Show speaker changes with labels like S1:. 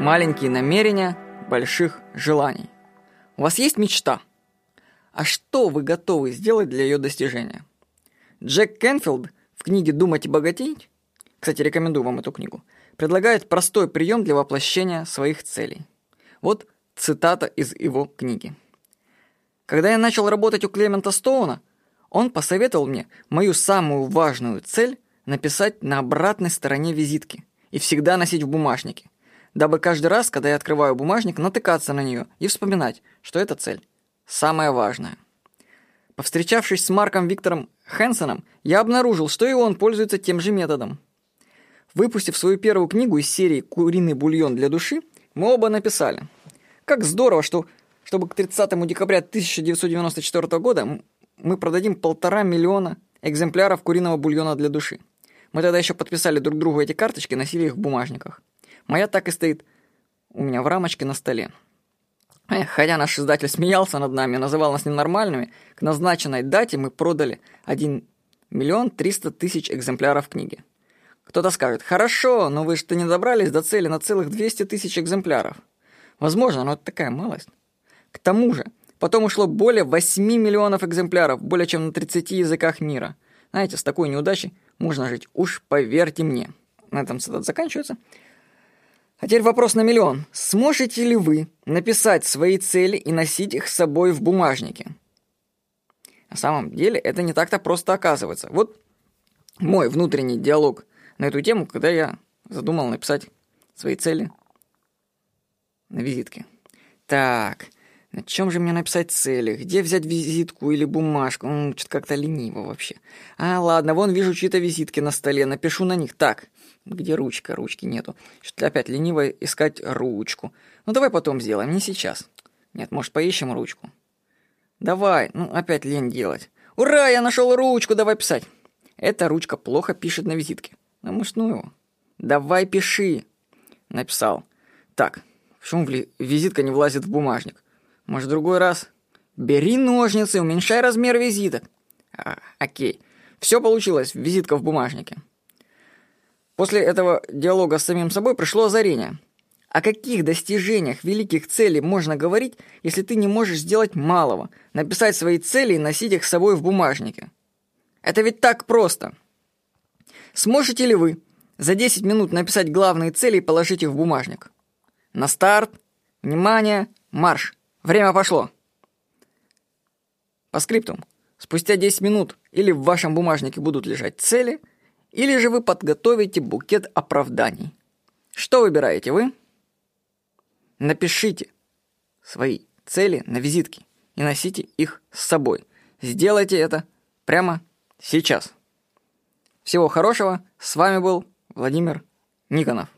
S1: Маленькие намерения больших желаний. У вас есть мечта? А что вы готовы сделать для ее достижения? Джек Кенфилд в книге «Думать и богатеть» кстати, рекомендую вам эту книгу, предлагает простой прием для воплощения своих целей. Вот цитата из его книги. Когда я начал работать у Клемента Стоуна, он посоветовал мне мою самую важную цель написать на обратной стороне визитки и всегда носить в бумажнике, дабы каждый раз, когда я открываю бумажник, натыкаться на нее и вспоминать, что эта цель самая важная. Повстречавшись с Марком Виктором Хэнсоном, я обнаружил, что и он пользуется тем же методом. Выпустив свою первую книгу из серии «Куриный бульон для души», мы оба написали. Как здорово, что чтобы к 30 декабря 1994 года мы продадим полтора миллиона экземпляров куриного бульона для души. Мы тогда еще подписали друг другу эти карточки, носили их в бумажниках. Моя так и стоит у меня в рамочке на столе. Эх, хотя наш издатель смеялся над нами, называл нас ненормальными, к назначенной дате мы продали 1 миллион 300 тысяч экземпляров книги. Кто-то скажет, хорошо, но вы что не добрались до цели на целых 200 тысяч экземпляров. Возможно, но это такая малость. К тому же, потом ушло более 8 миллионов экземпляров, более чем на 30 языках мира. Знаете, с такой неудачей можно жить, уж поверьте мне. На этом цитат заканчивается. А теперь вопрос на миллион. Сможете ли вы написать свои цели и носить их с собой в бумажнике? На самом деле это не так-то просто оказывается. Вот мой внутренний диалог на эту тему, когда я задумал написать свои цели на визитке. Так, на чем же мне написать цели? Где взять визитку или бумажку? Ну, что-то как-то лениво вообще. А, ладно, вон вижу чьи-то визитки на столе, напишу на них. Так, где ручка? Ручки нету. Что-то опять лениво искать ручку. Ну, давай потом сделаем, не сейчас. Нет, может, поищем ручку? Давай, ну, опять лень делать. Ура, я нашел ручку, давай писать. Эта ручка плохо пишет на визитке. А может, ну его? Давай пиши. Написал. Так, почему визитка не влазит в бумажник? Может, другой раз? Бери ножницы, уменьшай размер визиток. А, окей. Все получилось, визитка в бумажнике. После этого диалога с самим собой пришло озарение. О каких достижениях великих целей можно говорить, если ты не можешь сделать малого, написать свои цели и носить их с собой в бумажнике? Это ведь так просто. Сможете ли вы за 10 минут написать главные цели и положить их в бумажник? На старт. Внимание. Марш. Время пошло. По скриптум. Спустя 10 минут или в вашем бумажнике будут лежать цели, или же вы подготовите букет оправданий. Что выбираете вы? Напишите свои цели на визитке и носите их с собой. Сделайте это прямо сейчас. Всего хорошего. С вами был Владимир Никонов.